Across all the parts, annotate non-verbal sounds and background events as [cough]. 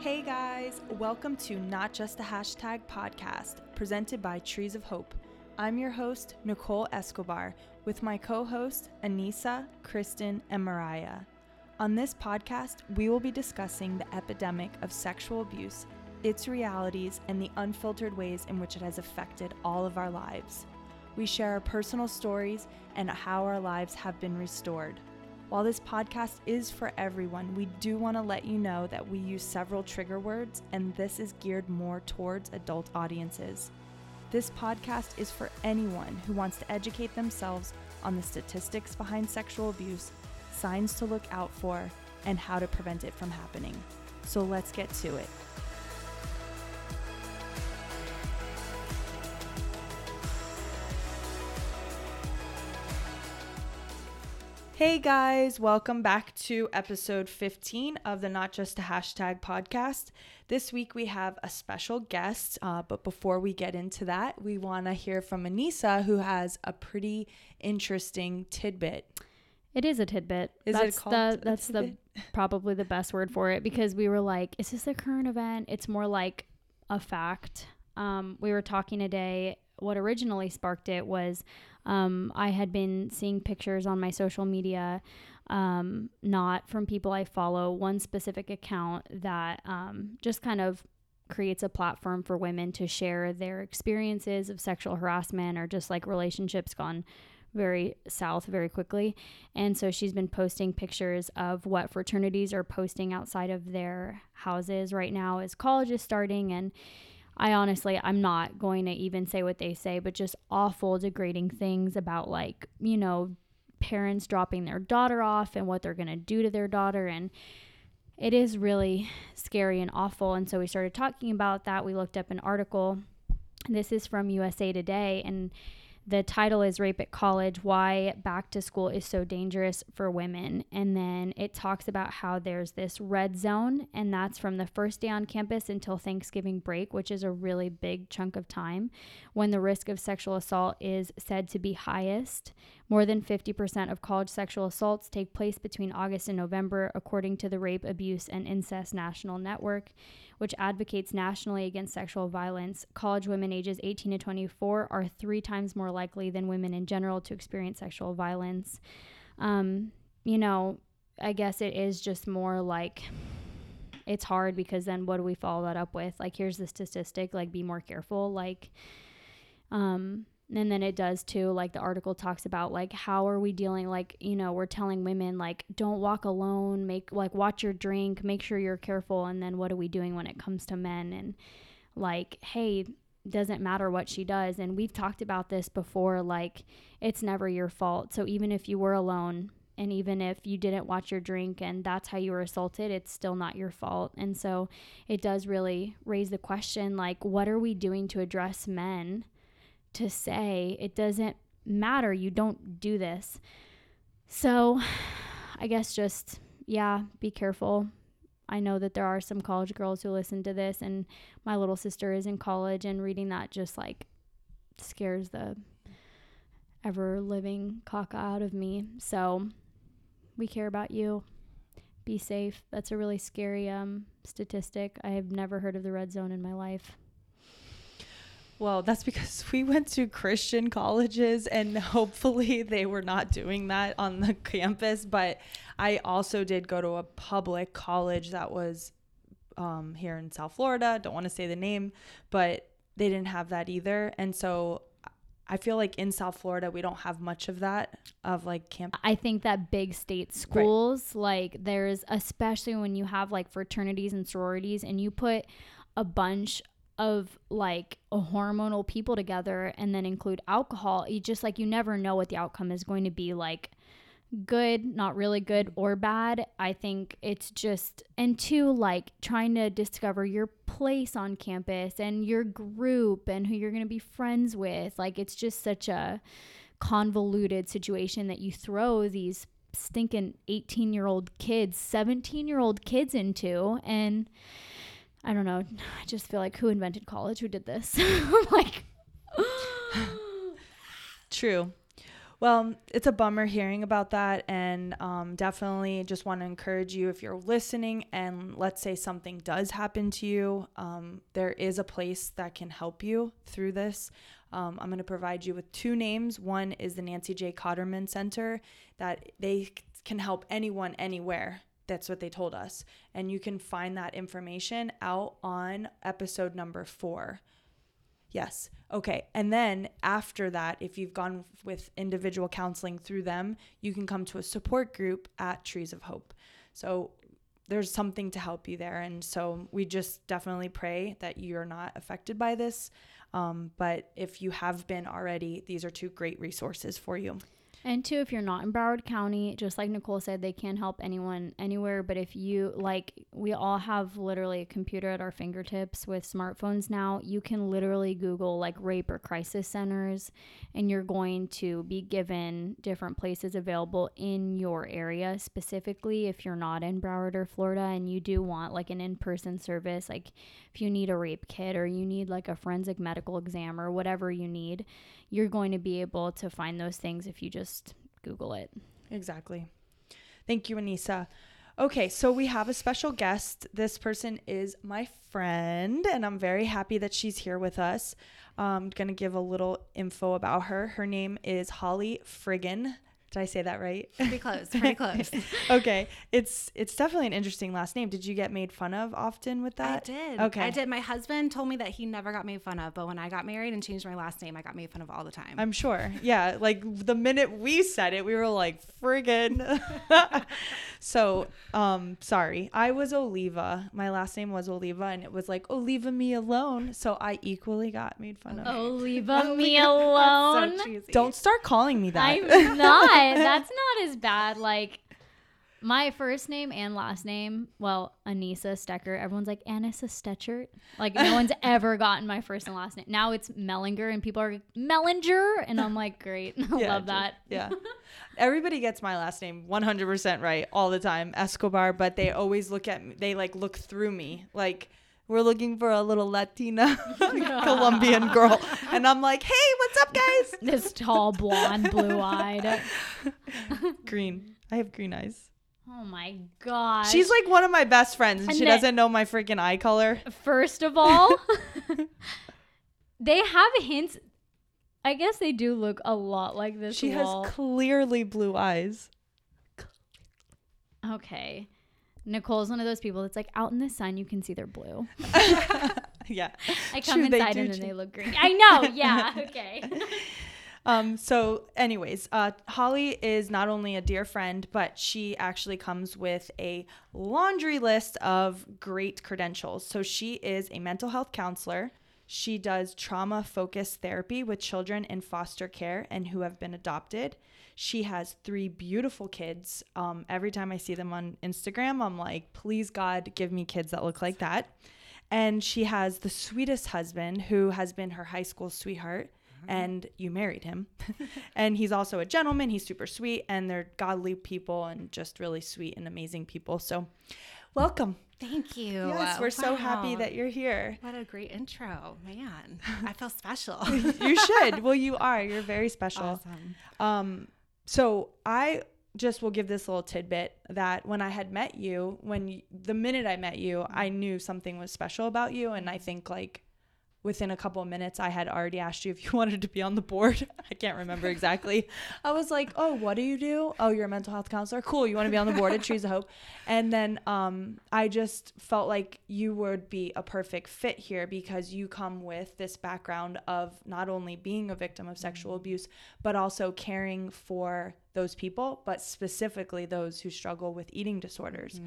Hey guys, welcome to Not Just a Hashtag podcast, presented by Trees of Hope. I'm your host, Nicole Escobar, with my co hosts, Anissa, Kristen, and Mariah. On this podcast, we will be discussing the epidemic of sexual abuse, its realities, and the unfiltered ways in which it has affected all of our lives. We share our personal stories and how our lives have been restored. While this podcast is for everyone, we do want to let you know that we use several trigger words, and this is geared more towards adult audiences. This podcast is for anyone who wants to educate themselves on the statistics behind sexual abuse, signs to look out for, and how to prevent it from happening. So let's get to it. Hey guys, welcome back to episode 15 of the Not Just a Hashtag podcast. This week we have a special guest, uh, but before we get into that, we want to hear from Anissa, who has a pretty interesting tidbit. It is a tidbit. Is it that's called the that's the [laughs] probably the best word for it because we were like, is this a current event? It's more like a fact. Um, we were talking today. What originally sparked it was um, I had been seeing pictures on my social media, um, not from people I follow, one specific account that um, just kind of creates a platform for women to share their experiences of sexual harassment or just like relationships gone very south very quickly. And so she's been posting pictures of what fraternities are posting outside of their houses right now as college is starting. And I honestly, I'm not going to even say what they say, but just awful, degrading things about like, you know, parents dropping their daughter off and what they're going to do to their daughter. And it is really scary and awful. And so we started talking about that. We looked up an article. This is from USA Today. And the title is Rape at College Why Back to School is So Dangerous for Women. And then it talks about how there's this red zone, and that's from the first day on campus until Thanksgiving break, which is a really big chunk of time when the risk of sexual assault is said to be highest. More than 50% of college sexual assaults take place between August and November, according to the Rape, Abuse, and Incest National Network which advocates nationally against sexual violence, college women ages 18 to 24 are three times more likely than women in general to experience sexual violence. Um, you know, I guess it is just more like it's hard because then what do we follow that up with? Like, here's the statistic, like, be more careful. Like, um, and then it does too like the article talks about like how are we dealing like you know we're telling women like don't walk alone make like watch your drink make sure you're careful and then what are we doing when it comes to men? And like hey doesn't matter what she does. And we've talked about this before like it's never your fault. So even if you were alone and even if you didn't watch your drink and that's how you were assaulted it's still not your fault. And so it does really raise the question like what are we doing to address men to say it doesn't matter. You don't do this. So i guess just yeah be careful. I know that there are some college girls who listen to this and my little sister is in college and reading that just like scares the ever living caca out of me. So we care about you. Be safe. That's a really scary um, statistic. I have never heard of the red zone in my life Well, that's because [laughs] we went to Christian colleges and [laughs] hopefully they were not doing that on the [laughs] campus. But I also did go to a public college that was um, here in South Florida. Don't want to say the name, but they didn't have that either. And so I feel like in South Florida, we don't have much of that, of like camp. I think that big state schools, like there's especially when you have like fraternities and sororities and you put a bunch of like hormonal people together and then include alcohol, you just like you never know what the outcome is going to be like good, not really good or bad. I think it's just and two like trying to discover your place on campus and your group and who you're going to be friends with. Like it's just such a convoluted situation that you throw these stinking 18 year old kids, 17 year old kids into. And I don't know. [laughs] I just feel like who invented college? Who did this? [laughs] I'm like, [gasps] True. Well, it's a bummer hearing about that. And um, definitely just want to encourage you if you're listening and let's say something does happen to you, um, there is a place that can help you through this. Um, I'm going to provide you with two names. One is the Nancy J. Cotterman Center, that they can help anyone anywhere. That's what they told us. And you can find that information out on episode number four. Yes. Okay. And then after that, if you've gone with individual counseling through them, you can come to a support group at Trees of Hope. So there's something to help you there. And so we just definitely pray that you're not affected by this. Um, but if you have been already, these are two great resources for you. And two, if you're not in Broward County, just like Nicole said, they can help anyone anywhere. But if you like, we all have literally a computer at our fingertips with smartphones now. You can literally Google like rape or crisis centers, and you're going to be given different places available in your area. Specifically, if you're not in Broward or Florida and you do want like an in person service, like if you need a rape kit or you need like a forensic medical exam or whatever you need you're going to be able to find those things if you just Google it. Exactly. Thank you, Anissa. Okay, so we have a special guest. This person is my friend, and I'm very happy that she's here with us. Um, I'm going to give a little info about her. Her name is Holly Friggin. Did I say that right? Pretty close. Pretty close. [laughs] okay. It's it's definitely an interesting last name. Did you get made fun of often with that? I did. Okay. I did. My husband told me that he never got made fun of, but when I got married and changed my last name, I got made fun of all the time. I'm sure. Yeah. Like the minute we said it, we were like, friggin'. [laughs] so, um, sorry. I was Oliva. My last name was Oliva, and it was like, Oliva me alone. So I equally got made fun of. Oh, leave [laughs] me alone. so Don't start calling me that. I'm not. [laughs] That's not as bad. Like my first name and last name, well, Anissa Stecker. Everyone's like Anissa Stetchert. Like no one's [laughs] ever gotten my first and last name. Now it's Mellinger, and people are like, Mellinger, and I'm like, great, [laughs] I Yeah, love just- that. Yeah. Everybody gets my last name 100% right all the time, Escobar, but they always look at me, they like look through me. Like, we're looking for a little Latina [laughs] [laughs] Colombian girl. And I'm like, hey, what's up, guys? [laughs] This tall, blonde, blue-eyed. Green. I have green eyes. Oh my god. She's like one of my best friends, and And she doesn't know my freaking eye color. First of all, they have hints. I guess they do look a lot like this She wall. has clearly blue eyes. okay. Nicole's one of those people that's like out in the sun, you can see they're blue. [laughs] yeah. [laughs] I come True, inside and then they look green. I know. [laughs] Yeah. Okay. Um, so, anyways, uh, Holly is not only a dear friend, but she actually comes with a laundry list of great credentials. So, she is a mental health counselor. She does trauma focused therapy with children in foster care and who have been adopted. She has three beautiful kids. Um, every time I see them on Instagram, I'm like, please, God, give me kids that look like that. And she has the sweetest husband who has been her high school sweetheart and you married him. [laughs] and he's also a gentleman. He's super sweet, and they're godly people and just really sweet and amazing people. So, welcome. Thank you. Yes, we're so happy that you're here. What a great intro, man! [laughs] I feel special. You should. [laughs] well, you are. You're very special. awesome. Um, so I just will give this little tidbit that when I had met you, when you, the minute I met you, I knew something was special about you, and I think like within a couple of minutes, I had already asked you if you [laughs] wanted to be on the board. I can't remember exactly. I was like, "Oh, what do you do? Oh, you're a mental health counselor. Cool. You want to be on the board at Trees of Hope?" And then um, I just felt like you would be a perfect fit here because you come with this background of not only being a victim of sexual abuse, but also caring for those people, but specifically those who struggle with eating disorders.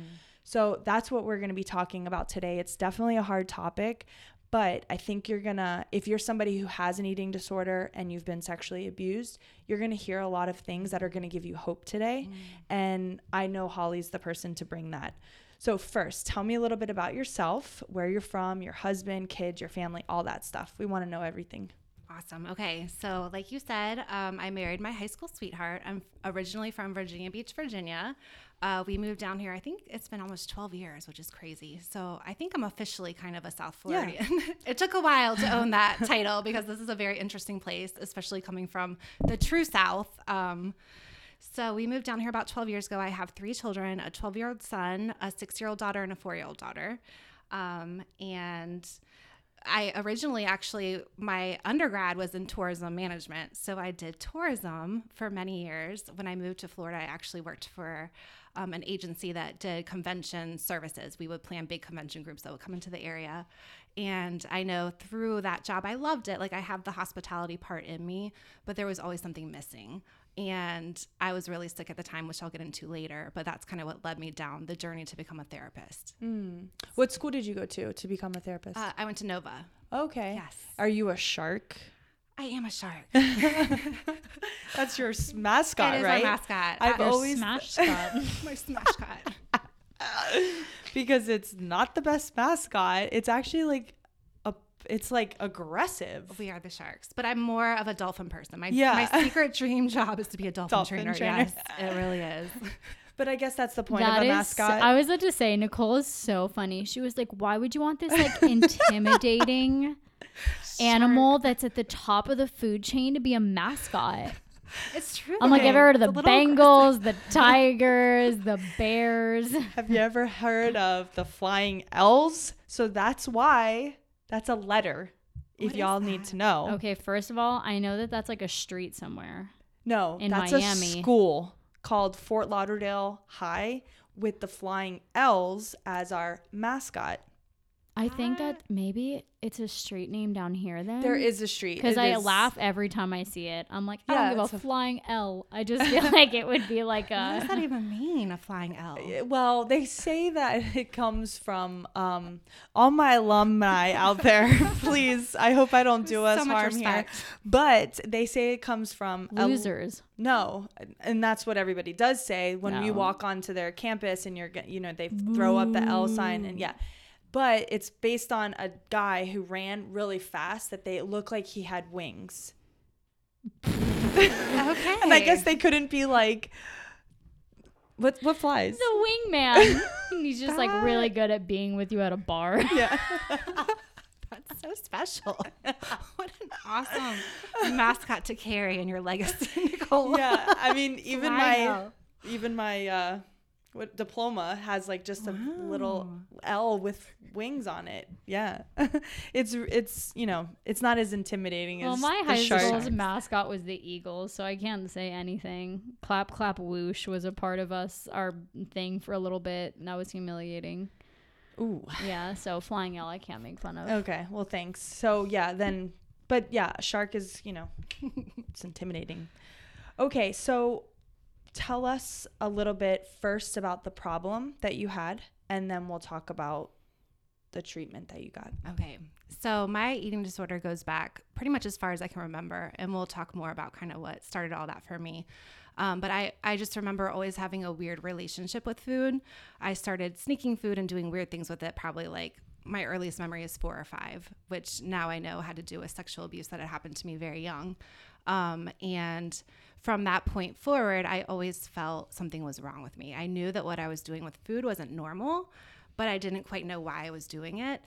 So that's what we're going to be talking about today. It's definitely a hard topic, but I think you're to, if you're somebody who has an eating disorder and you've been sexually abused, you're to hear a lot of things that are to give you hope today. Mm. And I know Holly's the person to bring that. So, first, tell me a little bit about yourself, where you're from, your husband, kids, your family, all that stuff. We want to know everything. Awesome. Okay. So, like you said, um, I married my high school sweetheart. I'm originally from Virginia Beach, Virginia. Uh, we moved down here, I think it's been almost 12 years, which is crazy. So, I think I'm officially kind of a South Floridian. Yeah. [laughs] it took a while to own that [laughs] title because this is a very interesting place, especially coming from the true South. Um, so, we moved down here about 12 years ago. I have three children a 12 year old son, a six year old daughter, and a four year old daughter. Um, and I originally actually my undergrad was in tourism management, so I did tourism for many years. When I moved to Florida, I actually worked for um, an agency that did convention services. We would plan big convention groups that would come into the area, and I know through that job, I loved it. Like I have the hospitality part in me, but there was always something missing. And I was really sick at the time, which I'll get into later. But that's kind of what led me down the journey to become a therapist. Mm. What school did you go to to become a therapist? Uh, I went to Nova. Okay. Yes. Are you a shark? I am a shark. [laughs] [laughs] That's your mascot, it is right? My mascot. I've always smash [laughs] Scott. my smash cut. because it's not the best mascot. It's actually like it's like aggressive. We are the sharks, but I'm more of a dolphin person. My yeah. my secret dream job is to be a dolphin, dolphin trainer. trainer. Yes, [laughs] it really is. But I guess that's the point that of a mascot. I was about to say Nicole is so funny. She was like, "Why would you want this like [laughs] intimidating animal that's at the top of the food chain to be a mascot?" [laughs] It's true. I'm like, I've heard of the, the Bengals, the Tigers, the Bears. Have you ever heard of the flying L's? So that's why that's a letter. What if y'all need to know. Okay, first of all, I know that that's like a street somewhere. No, in that's Miami. a school called Fort Lauderdale High with the flying L's as our mascot. I think that maybe it's a street name down here then. There is a street. Because I is. laugh every time I see it. I'm like, I yeah, don't give a, a flying L. I [laughs] just feel like it would be like a. What does that even mean, a flying L? [laughs] Well, they say that [laughs] it comes from um, all my alumni out there. Please, I hope I don't do us so harm here. But they say it comes from losers. A, no, and that's what everybody does say when no. you walk onto their campus and you're, you know, they throw up the L sign and yeah but it's based on a guy who ran really fast that they look like he had wings. okay. [laughs] and I guess they couldn't be like what what flies? The wingman. [laughs] He's just like really good at being with you at a bar. [laughs] Yeah. That's so special. what an awesome mascot to carry in your legacy, Nicole. Yeah, I mean, even my even my uh, what diploma has like just a wow. little L with wings on it. Yeah, [laughs] it's it's you know it's not as intimidating well, as my high school's mascot was the Eagles, so I can't say anything. Clap clap whoosh was a part of us our thing for a little bit, and that was humiliating. Ooh. Yeah, so flying L I can't make fun of. Okay, well thanks. So yeah, then but yeah, shark is you know [laughs] it's intimidating. Okay, so tell us a little bit first about the problem that you had, and then we'll talk about the treatment that you got. Okay. So, my eating disorder goes back pretty much as far as I can remember, and we'll talk more about kind of what started all that for me. Um, but I, I just remember always having a weird relationship with food. I started sneaking food and doing weird things with it, probably like my earliest memory is four or five, which now I know had to do with sexual abuse that had happened to me very young. Um, and from that point forward, I always felt something was wrong with me. I knew that what I was doing with food wasn't normal, but I didn't quite know why I was doing it.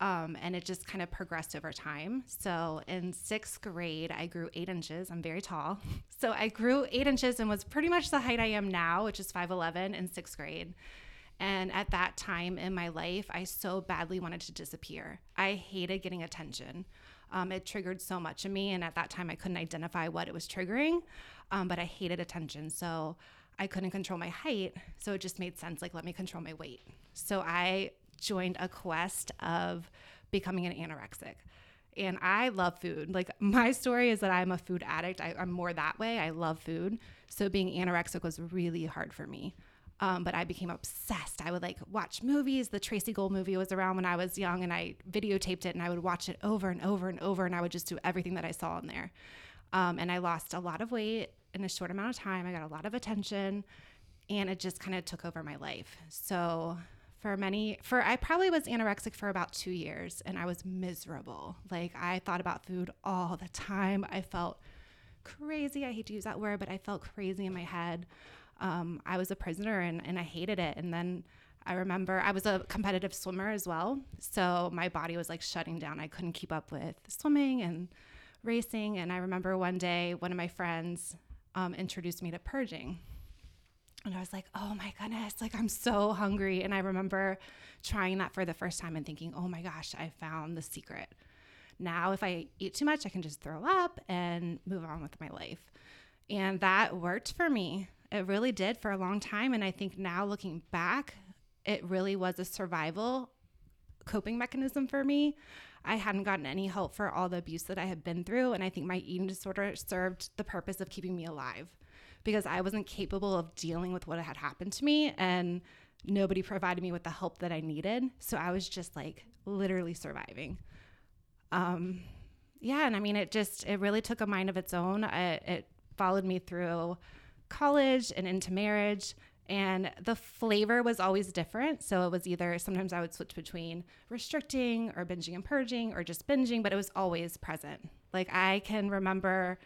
Um, and it just kind of progressed over time. So in sixth grade, I grew eight inches. I'm very tall. [laughs] So I grew eight inches and was pretty much the height I am now, which is 5'11 in sixth grade. And at that time in my life, I so badly wanted to disappear. I hated getting attention. Um, it triggered so much in me. And at that time, I couldn't identify what it was triggering, um, but I hated attention. So I couldn't control my height. So it just made sense like, let me control my weight. So I joined a quest of becoming an anorexic. And I love food. Like, [laughs] my story is that I'm a food addict. I, I'm more that way. I love food. So being anorexic was really hard for me. Um, but I became obsessed. I would like watch movies. The Tracey Gold movie was around when I was young, and I videotaped it, and I would watch it over and over and over, and I would just do everything that I saw in there. Um, and I lost a lot of weight in a short amount of time. I got a lot of attention, and it just kind of took over my life. So for many for I probably was anorexic for about 2 years and I was miserable. Like I thought about food all the time. I felt crazy. I hate to use that word, but I felt crazy in my head. Um, I was a prisoner and, and I hated it. And then I remember I was a competitive swimmer as well. So my body was like shutting down. I couldn't keep up with swimming and racing. And I remember one day, one of my friends um, introduced me to purging. And I was like, oh my goodness, like I'm so hungry. And I remember trying that for the first time and thinking, oh my gosh, I found the secret. Now, if I eat too much, I can just throw up and move on with my life. And that worked for me. It really did for a long time. And I think now looking back, it really was a survival coping mechanism for me. I hadn't gotten any help for all the abuse that I had been through. And I think my eating disorder served the purpose of keeping me alive because I wasn't capable of dealing with what had happened to me. And nobody provided me with the help that I needed. So I was just like literally surviving. Um, yeah. And I mean, it just, it really took a mind of its own. It, it followed me through college and into marriage and the flavor was always different. So it was either sometimes I would switch between restricting or binging and purging or just binging, but it was always present. Like I can remember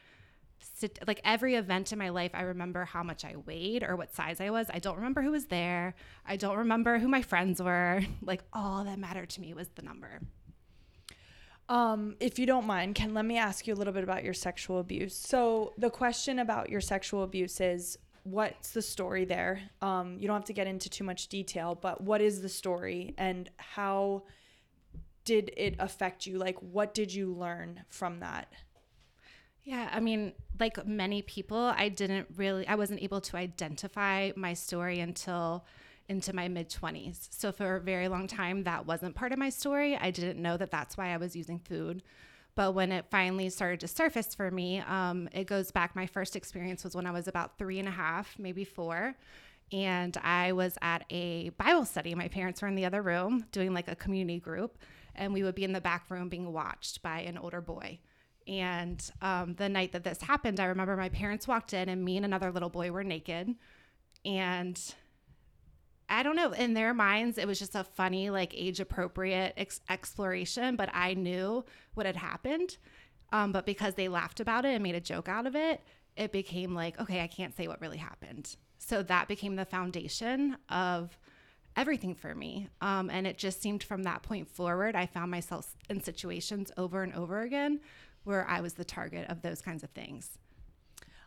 sit, like every event in my life, I remember how much I weighed or what size I was. I don't remember who was there. I don't remember who my friends were. [laughs] Like all that mattered to me was the number. Um, if you don't mind, can let me ask you a little bit about your sexual abuse. So the question about your sexual abuse is what's the story there? Um, you don't have to get into too much detail, but what is the story and how did it affect you? Like, what did you learn from that? Yeah, I mean, like many people, I didn't really, I wasn't able to identify my story until into my mid 20s. So for a very long time, that wasn't part of my story. I didn't know that that's why I was using food. But when it finally started to surface for me, um, it goes back. My first experience was when I was about three and a half, maybe four. And I was at a Bible study. My parents were in the other room doing like a community group. And we would be in the back room being watched by an older boy. And um, the night that this happened, I remember my parents walked in, and me and another little boy were naked. And I don't know. In their minds, it was just a funny, like age appropriate ex- exploration, but I knew what had happened. Um, but because they laughed about it and made a joke out of it, it became like, okay, I can't say what really happened. So that became the foundation of everything for me. Um, and it just seemed from that point forward, I found myself in situations over and over again where I was the target of those kinds of things.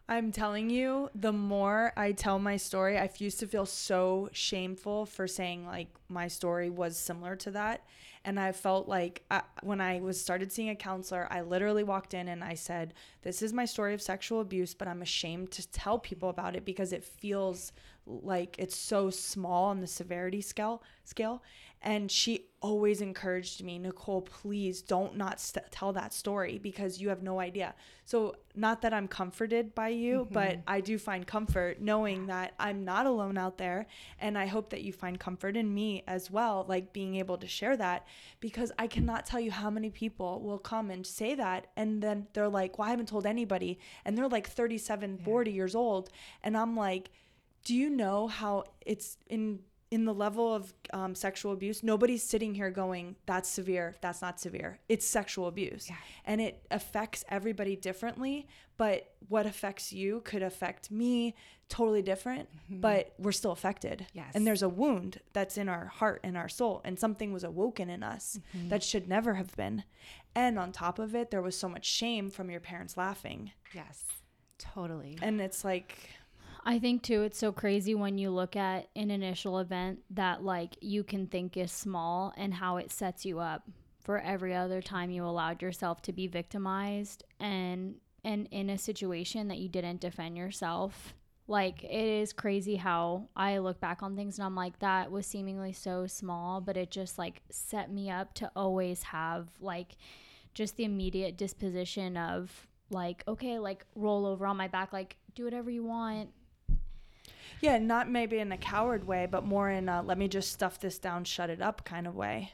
I'm telling you, the more I tell my story, I used to feel so shameful for saying like my story was similar to that. And I felt like I, when I was started seeing a counselor, I literally walked in and I said, "This is my story of sexual abuse, but I'm ashamed to tell people about it because it feels like it's so small on the severity scale scale." And she always encouraged me, Nicole, please don't not st- tell that story because you have no idea. So, not that I'm comforted by you, mm-hmm. but I do find comfort knowing that I'm not alone out there. And I hope that you find comfort in me as well, like being able to share that because I cannot tell you how many people will come and say that. And then they're like, well, I haven't told anybody. And they're like 37, yeah. 40 years old. And I'm like, do you know how it's in in the level of um, sexual abuse, nobody's sitting here going, that's severe, that's not severe. It's sexual abuse. Yeah. And it affects everybody differently, but what affects you could affect me totally different, mm-hmm. but we're still affected. Yes. And there's a wound that's in our heart and our soul, and something was awoken in us mm-hmm. that should never have been. And on top of it, there was so much shame from your parents laughing. Yes, totally. And it's like, I think too, it's so crazy when you look at an initial event that like you can think is small and how it sets you up for every other time you allowed yourself to be victimized and and in a situation that you didn't defend yourself. Like it is crazy how I look back on things and I'm like that was seemingly so small, but it just like set me up to always have like just the immediate disposition of like okay, like roll over on my back like do whatever you want yeah, not maybe in a coward way, but more in a let me just stuff this down, shut it up kind of way.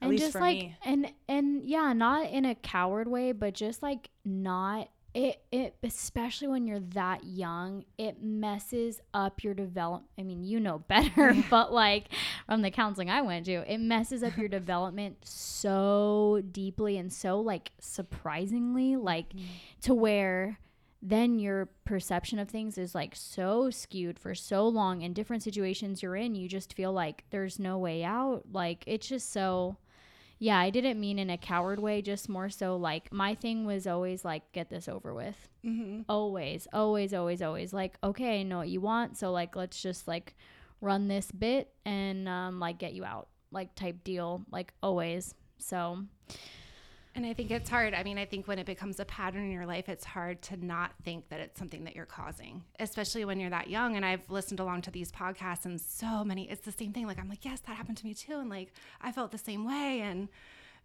At and just like me. and and yeah, not in a coward way, but just like not it, it especially when you're that young it messes up your development i mean you know [laughs] better [laughs] but like from the counseling i went to it messes up your development so deeply and so like surprisingly like mm. to where then your perception of things is like so skewed for so long in different situations you're in you just feel like there's no way out like it's just so yeah, I didn't mean in a coward way, just more so like my thing was always like, get this over with. Mm-hmm. Always, always, always, always. Like, okay, I know what you want. So, like, let's just like run this bit and um, like get you out, like, type deal, like, always. So, and I think it's hard. I mean, I think when it becomes a pattern in your life, it's hard to not think that it's something that you're causing, especially when you're that young. And I've listened along to these podcasts, and so many, it's the same thing. Like, I'm like, yes, that happened to me too. And like, I felt the same way. And,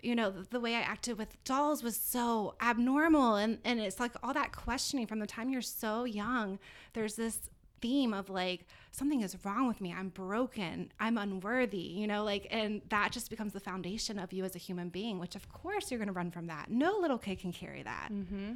you know, the, the way I acted with dolls was so abnormal. And, and it's like all that questioning from the time you're so young. There's this theme of like something is wrong with me i'm broken i'm unworthy you know like and that just becomes the foundation of you as a human being which of course you're going to run from that no little kid can carry that mm-hmm.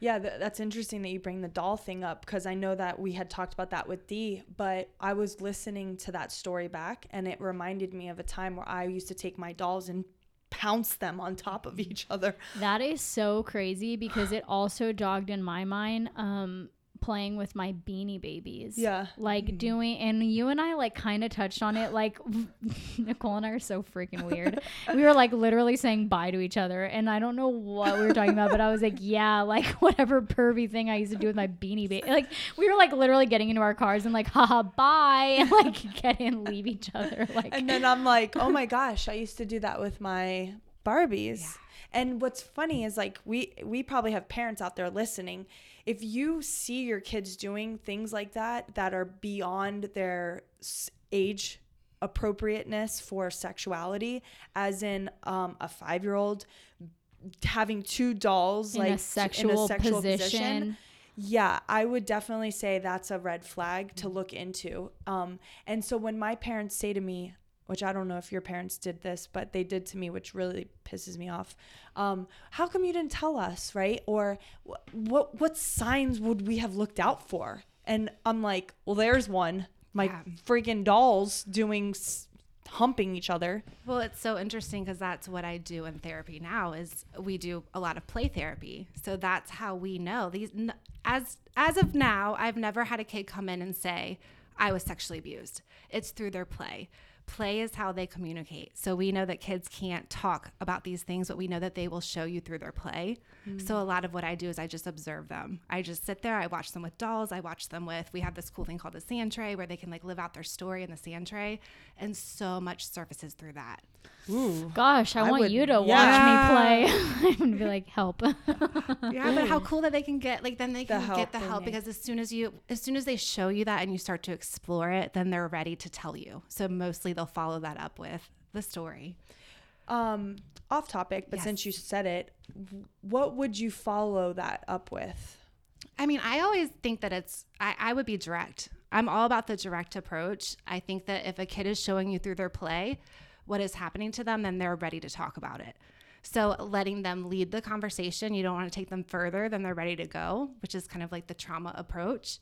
yeah th- that's interesting that you bring the doll thing up because i know that we had talked about that with dee but i was listening to that story back and it reminded me of a time where i used to take my dolls and pounce them on top of each other. That is so crazy because it also jogged in my mind um playing with my beanie babies. Yeah. Like mm-hmm. doing, and you and I like kind of touched on it. Like [laughs] Nicole and I are so freaking weird. [laughs] we were like literally saying bye to each other. And I don't know what we were talking about, but I was like, yeah, like [laughs] whatever pervy thing I used to do with my beanie baby. Like we were like literally getting into our cars and like, haha, bye. And like get in, leave each other. Like, and then I'm like, oh my gosh, I used to do that with my Barbies. Yeah. And what's funny is like we we probably have parents out there listening if you see your kids doing things like that that are beyond their age appropriateness for sexuality, as in um, a five year old having two dolls in like a sexual, in a sexual position. position. Yeah, I would definitely say that's a red flag to look into. Um, and so when my parents say to me, which I don't know if your parents did this, but they did to me, which really pisses me off. Um, how come you didn't tell us, right? Or what what signs would we have looked out for? And I'm like, well, there's one. My yeah. freaking dolls doing humping each other. Well, it's so interesting because that's what I do in therapy now. Is we do a lot of play therapy, so that's how we know these. As as of now, I've never had a kid come in and say I was sexually abused. It's through their play play is how they communicate. So we know that kids can't talk about these things, but we know that they will show you through their play. Mm-hmm. So a lot of what I do is I just observe them. I just sit there, I watch them with dolls, I watch them with we have this cool thing called the sand tray where they can like live out their story in the sand tray and so much surfaces through that. Ooh, Gosh, I, I want would, you to yeah. watch me play. [laughs] [laughs] I'm gonna be like, help. [laughs] yeah, but how cool that they can get like then they can the get the help because as soon as you as soon as they show you that and you start to explore it, then they're ready to tell you. So mostly they'll follow that up with the story. Um, off topic, but yes. since you said it, what would you follow that up with? I mean, I always think that it's I, I would be direct. I'm all about the direct approach. I think that if a kid is showing you through their play what is happening to them, then they're ready to talk about it. So letting them lead the conversation, you don't want to take them further than they're ready to go, which is kind of like the trauma approach.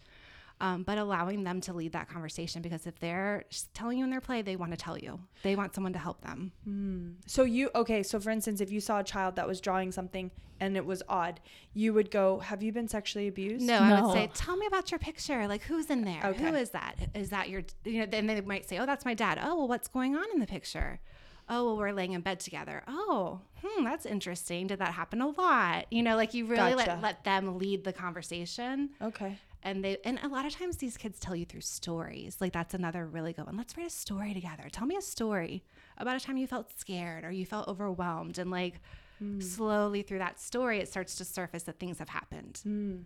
Um, but allowing them to lead that conversation because if they're telling you in their play, they want to tell you. They want someone to help them. Mm. So you okay? So for instance, if you saw a child that was drawing something and it was odd, you would go, "Have you been sexually abused?" No, no. I would say, "Tell me about your picture. Like, who's in there? Okay. Who is that? Is that your?" You know, then they might say, "Oh, that's my dad." Oh, well, what's going on in the picture? oh well we're laying in bed together oh hmm that's interesting did that happen a lot you know like you really gotcha. let, let them lead the conversation okay and they and a lot of times these kids tell you through stories. Like that's another really good one. Let's write a story together. Tell me a story about a time you felt scared or you felt overwhelmed. And like mm. slowly through that story it starts to surface that things have happened. Mm.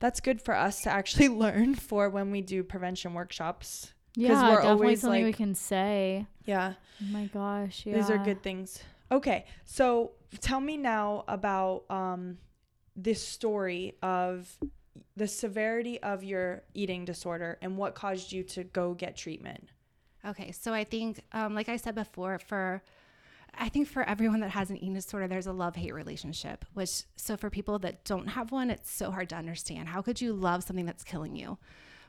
that's good for us to actually [laughs] learn for when we do prevention workshops. Yeah we're definitely something like, we can say. Yeah. Oh my gosh yeah. these are good things. Okay so tell me now about um this story of the severity of your eating disorder and what caused you to go get treatment. Okay, so I think, um, like I said before, for I think for everyone that has an eating disorder, there's a love hate relationship, which, so for people that don't have one, it's so hard to understand. How could you love something that's killing you?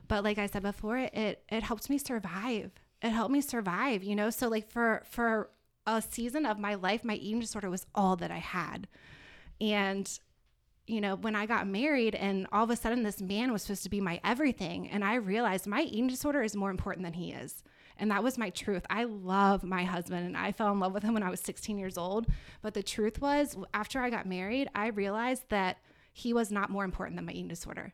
But like I said before, it, it helps me survive. It helped me survive, you know? So, like, for, for a season of my life, my eating disorder was all that I had. And, you know, when I got married and all of a sudden this man was supposed to be my everything, and I realized my eating disorder is more important than he is. And that was my truth. I love my husband and I fell in love with him when I was 16 years old. But the truth was, after I got married, I realized that he was not more important than my eating disorder.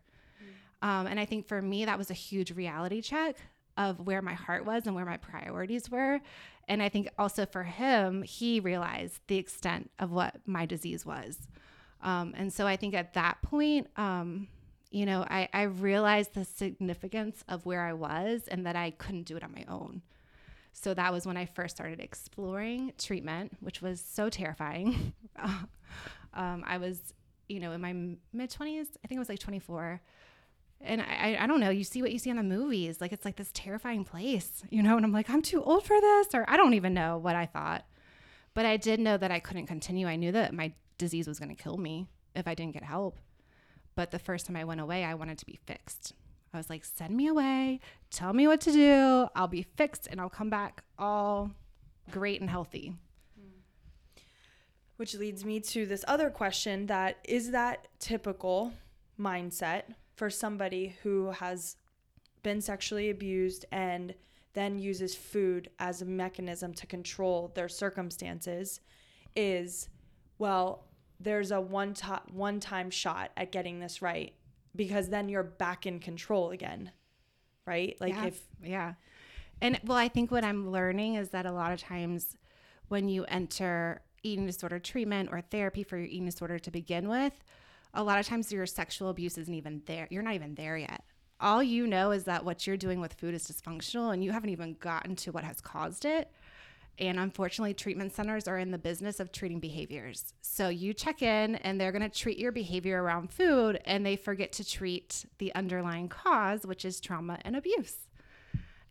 Mm. Um, and I think for me, that was a huge reality check of where my heart was and where my priorities were. And I think also for him, he realized the extent of what my disease was. Um, and so I think at that point, um, you know, I, I realized the significance of where I was and that I couldn't do it on my own. So that was when I first started exploring treatment, which was so terrifying. [laughs] um, I was, you know, in my mid 20s, I think it was like 24. And I, I don't know, you see what you see in the movies. Like it's like this terrifying place, you know, and I'm like, I'm too old for this, or I don't even know what I thought. But I did know that I couldn't continue. I knew that my disease was going to kill me if I didn't get help. But the first time I went away, I wanted to be fixed. I was like, send me away, tell me what to do. I'll be fixed and I'll come back all great and healthy. Hmm. Which leads me to this other question that is that typical mindset for somebody who has been sexually abused and then uses food as a mechanism to control their circumstances is well there's a one to- one time shot at getting this right because then you're back in control again. Right? Like yeah. if yeah. And well, I think what I'm learning is that a lot of times when you enter eating disorder treatment or therapy for your eating disorder to begin with, a lot of times your sexual abuse isn't even there. You're not even there yet. All you know is that what you're doing with food is dysfunctional and you haven't even gotten to what has caused it. And unfortunately, treatment centers are in the business of treating behaviors. So you check in and they're going to treat your behavior around food and they forget to treat the underlying cause, which is trauma and abuse.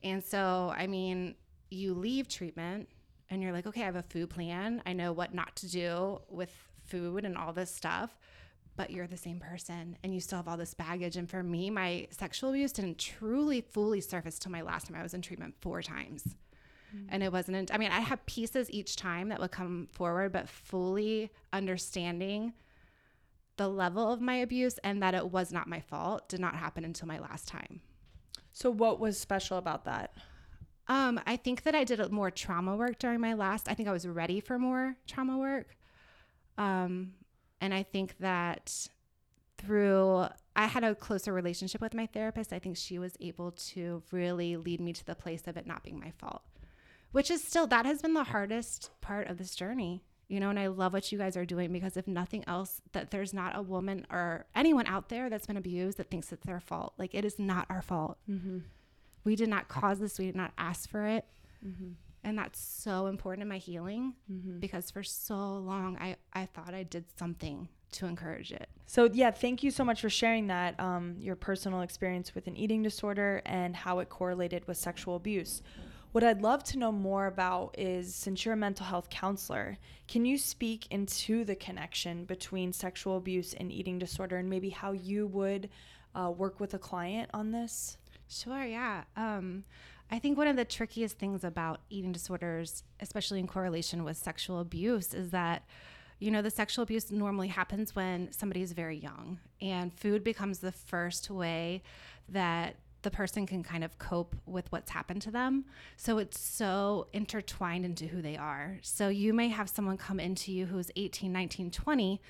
And so, I mean, you leave treatment and you're like, okay, I have a food plan. I know what not to do with food and all this stuff. But you're the same person and you still have all this baggage. And for me, my sexual abuse didn't truly fully surface till my last time I was in treatment four times. Mm-hmm. And it wasn't, I mean, I had pieces each time that would come forward, but fully understanding the level of my abuse and that it was not my fault did not happen until my last time. So, what was special about that? Um, I think that I did more trauma work during my last. I think I was ready for more trauma work. Um, and I think that through I had a closer relationship with my therapist. I think she was able to really lead me to the place of it not being my fault which is still that has been the hardest part of this journey you know and i love what you guys are doing because if nothing else that there's not a woman or anyone out there that's been abused that thinks it's their fault like it is not our fault mm-hmm. we did not cause this we did not ask for it mm-hmm. and that's so important in my healing mm-hmm. because for so long i i thought i did something to encourage it so yeah thank you so much for sharing that um, your personal experience with an eating disorder and how it correlated with sexual abuse what I'd love to know more about is since you're a mental health counselor, can you speak into the connection between sexual abuse and eating disorder and maybe how you would uh, work with a client on this? Sure, yeah. Um, I think one of the trickiest things about eating disorders, especially in correlation with sexual abuse, is that you know, the sexual abuse normally happens when somebody is very young, and food becomes the first way that the person can kind of cope with what's happened to them. So it's so intertwined into who they are. So you may have someone come into you who's 18, 19, 20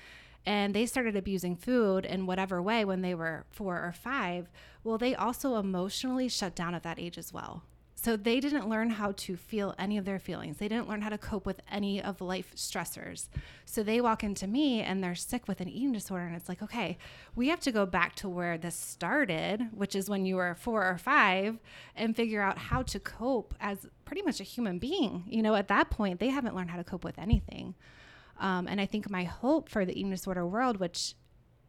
and they started abusing food in whatever way when they were 4 or 5. Well, they also emotionally shut down at that age as well. So they didn't learn how to feel any of their feelings. They didn't learn how to cope with any of life stressors. So they walk into me and they're sick with an eating disorder. And it's like, okay, we have to go back to where this started, which is when you were four or five, and figure out how to cope as pretty much a human being. You know, at that point, they haven't learned how to cope with anything. Um, and I think my hope for the eating disorder world, which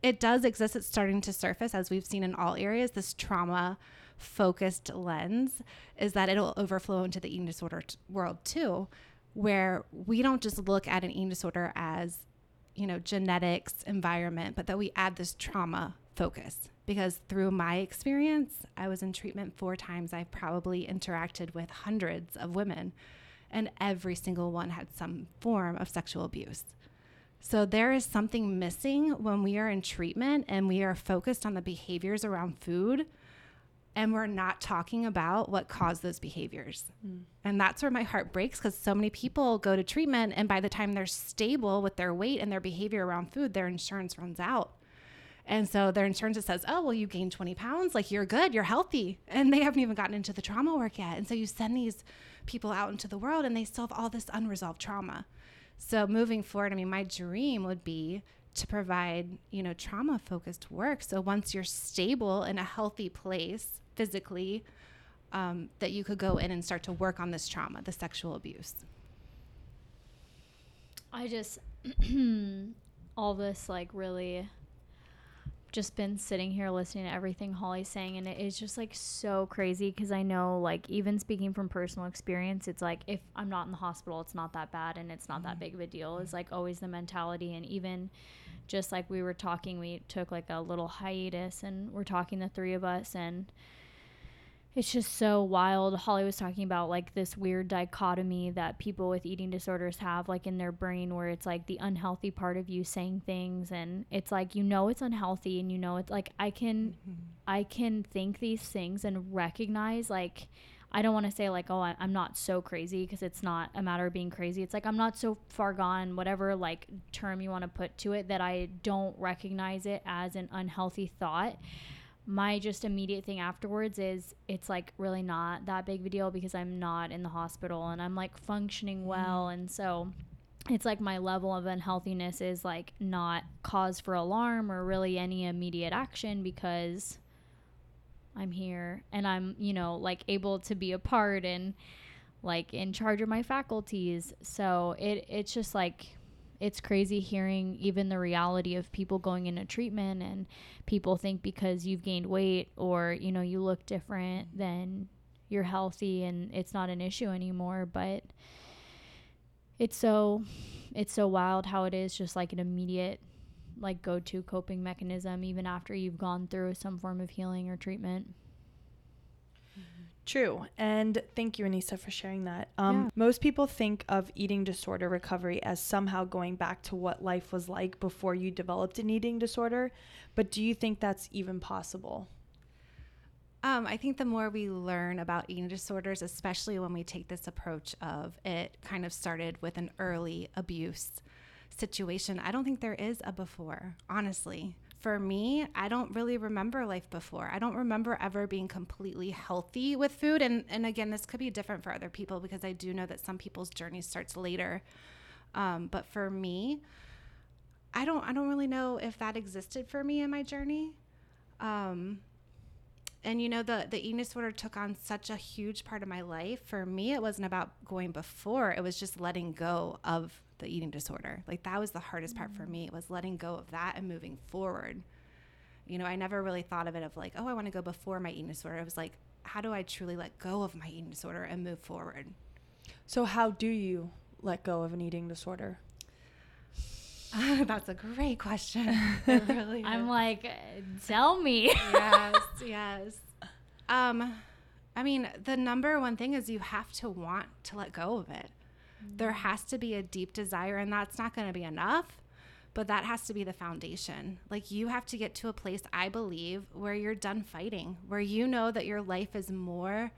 it does exist, it's starting to surface as we've seen in all areas, this trauma focused lens is that it'll overflow into the eating disorder t- world too. where we don't just look at an eating disorder as, you know, genetics, environment, but that we add this trauma focus. Because through my experience, I was in treatment four times. I've probably interacted with hundreds of women, and every single one had some form of sexual abuse. So there is something missing when we are in treatment and we are focused on the behaviors around food and we're not talking about what caused those behaviors. Mm. And that's where my heart breaks because so many people go to treatment and by the time they're stable with their weight and their behavior around food, their insurance runs out. And so their insurance just says, oh, well, you gained 20 pounds. Like you're good, you're healthy. And they haven't even gotten into the trauma work yet. And so you send these people out into the world and they still have all this unresolved trauma. So moving forward, I mean, my dream would be to provide, you know, trauma focused work. So once you're stable in a healthy place physically, um, that you could go in and start to work on this trauma, the sexual abuse. I just, [clears throat] all this like really just been sitting here listening to everything Holly's saying, and it is just like so crazy because I know, like, even speaking from personal experience, it's like if I'm not in the hospital, it's not that bad and it's not mm-hmm. that big of a deal, is like always the mentality. And even just like we were talking, we took like a little hiatus and we're talking, the three of us, and it's just so wild. Holly was talking about like this weird dichotomy that people with eating disorders have like in their brain where it's like the unhealthy part of you saying things and it's like you know it's unhealthy and you know it's like I can mm-hmm. I can think these things and recognize like I don't want to say like oh I, am not so crazy because it's not a matter of being crazy. It's like I'm not so far gone whatever like term you want to put to it that I don't recognize it as an unhealthy thought my just immediate thing afterwards is it's like really not that big of a deal because I'm not in the hospital and I'm like functioning mm-hmm. well and so it's like my level of unhealthiness is like not cause for alarm or really any immediate action because I'm here and I'm, you know, like able to be a part and like in charge of my faculties. So it it's just like it's crazy hearing even the reality of people going into treatment and people think because you've gained weight or you know you look different then you're healthy and it's not an issue anymore but it's so it's so wild how it is just like an immediate like go-to coping mechanism even after you've gone through some form of healing or treatment True. And thank you, Anissa, for sharing that. Um, yeah. Most people think of eating disorder recovery as somehow going back to what life was like before you developed an eating disorder. But do you think that's even possible? Um, I think the more we learn about eating disorders, especially when we take this approach of it kind of started with an early abuse situation, I don't think there is a before, honestly for me, I don't really remember life before. I don't remember ever being completely healthy with food. And, and again, this could be different for other people because I do know that some people's journey starts later. Um, but for me, I don't I don't really know if that existed for me in my journey. Um, and you know the the eating disorder took on such a huge part of my life. For me, it wasn't about going before; it was just letting go of the eating disorder. Like that was the hardest part for me. It was letting go of that and moving forward. You know, I never really thought of it of like, oh, I want to go before my eating disorder. It was like, how do I truly let go of my eating disorder and move forward? So how do you let go of an eating disorder? [laughs] That's a great question. [laughs] [laughs] really I'm like, tell me. yes, yes. Um, I mean, the number one thing is you have to want to let go of it. There has to be a deep desire, and that's not going to be enough, but that has to be the foundation. Like, you have to get to a place, I believe, where you're done fighting, where you know that your life is more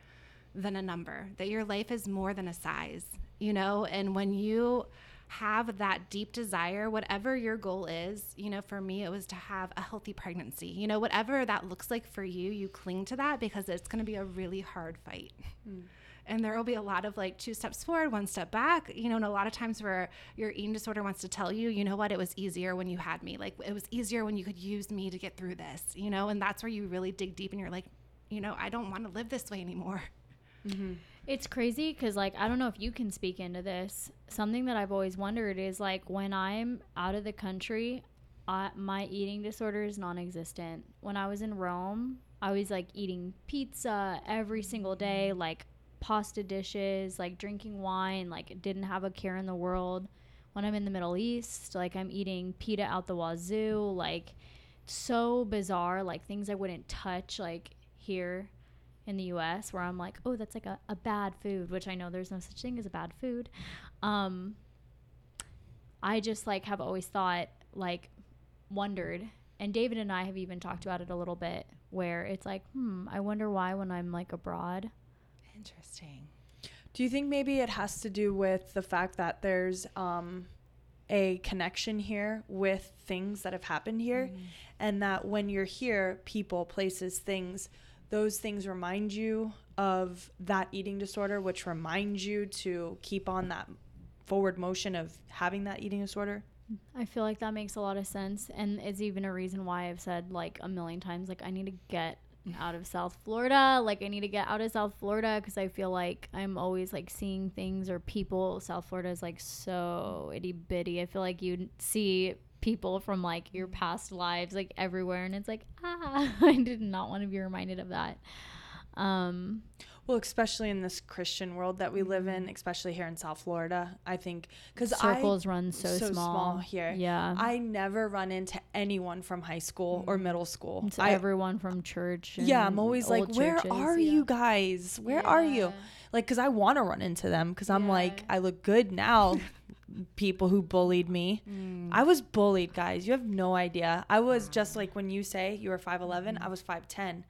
than a number, that your life is more than a size, you know? And when you have that deep desire, whatever your goal is, you know, for me, it was to have a healthy pregnancy. You know, whatever that looks like for you, you cling to that because it's going to be a really hard fight. Mm and there will be a lot of like two steps forward one step back you know and a lot of times where your eating disorder wants to tell you you know what it was easier when you had me like it was easier when you could use me to get through this you know and that's where you really dig deep and you're like you know i don't want to live this way anymore mm-hmm. It's crazy because, like, I don't know if you can speak into this. Something that I've always wondered is like when I'm out of the country, I, my eating disorder is non existent. When I was in Rome, I was like eating pizza every single day, like pasta dishes, like drinking wine, like didn't have a care in the world. When I'm in the Middle East, like I'm eating pita out the wazoo, like so bizarre, like things I wouldn't touch, like here in the US, where I'm like, oh, that's like a, a bad food, which I know there's no such thing as a bad food. Um, I just like have always thought, like, wondered, and David and I have even talked about it a little bit, where it's like, hmm, I wonder why when I'm like abroad. Interesting. Do you think maybe it has to do with the fact that there's um, a connection here with things that have happened here, Mm. and that when you're here, people, places, things, those things remind you of that eating disorder, which reminds you to keep on that forward motion of having that eating disorder? I feel like that makes a lot of sense, and it's even a reason why I've said like a million times, like I need to get out of South Florida. Like I need to get out of South Florida because I feel like I'm always like seeing things or people. South Florida is like so itty bitty. I feel like you see people from like your past lives like everywhere, and it's like ah, [laughs] I did not want to be reminded of that. Um, Well, especially in this Christian world that we live in, especially here in South Florida, I think because circles run so, so small. small here. Yeah, I never run into anyone from high school or middle school. it's I, everyone from church. yeah, I'm always like, where churches, are yeah. you guys? Where are you? Like, because I want to run into them because I'm like, I look good now. [laughs] People who bullied me. Mm. I was bullied, guys. You have no idea. I was just like when you say you were 5'11, I was 5'10.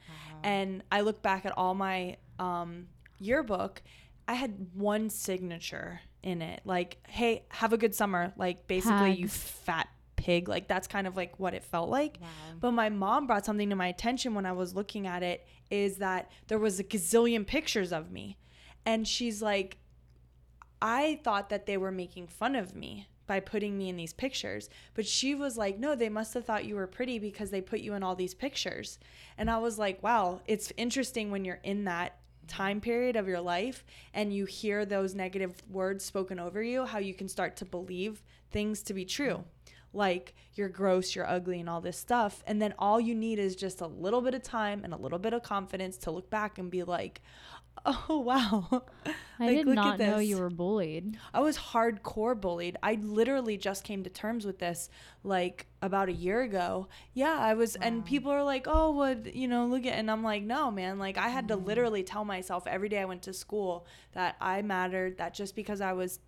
And I look back at all my um, yearbook, I had one signature in it. Like, hey, have a good summer. Like, basically, you fat pig. Like, that's kind of like what it felt like. Wow. But my mom brought something to my attention when I was looking at it is that there was a gazillion pictures of me. And she's like, I thought that they were making fun of me by putting me in these pictures. But she was like, no, they must have thought you were pretty because they put you in all these pictures. And I was like, wow, it's interesting when you're in that time period of your life and you hear those negative words spoken over you, how you can start to believe things to be true. Like you're gross, you're ugly, and all this stuff. And then all you need is just a little bit of time and a little bit of confidence to look back and be like, [laughs] oh, wow. [laughs] I Like, did look at not know you were bullied. I was hardcore bullied. I literally just came to terms with this like about a year ago. Yeah, I was, and people are like, "Oh, what you know? Look at," and I'm like, "No, man. Like, I had to literally tell myself every day I went to school that I mattered. That just because I was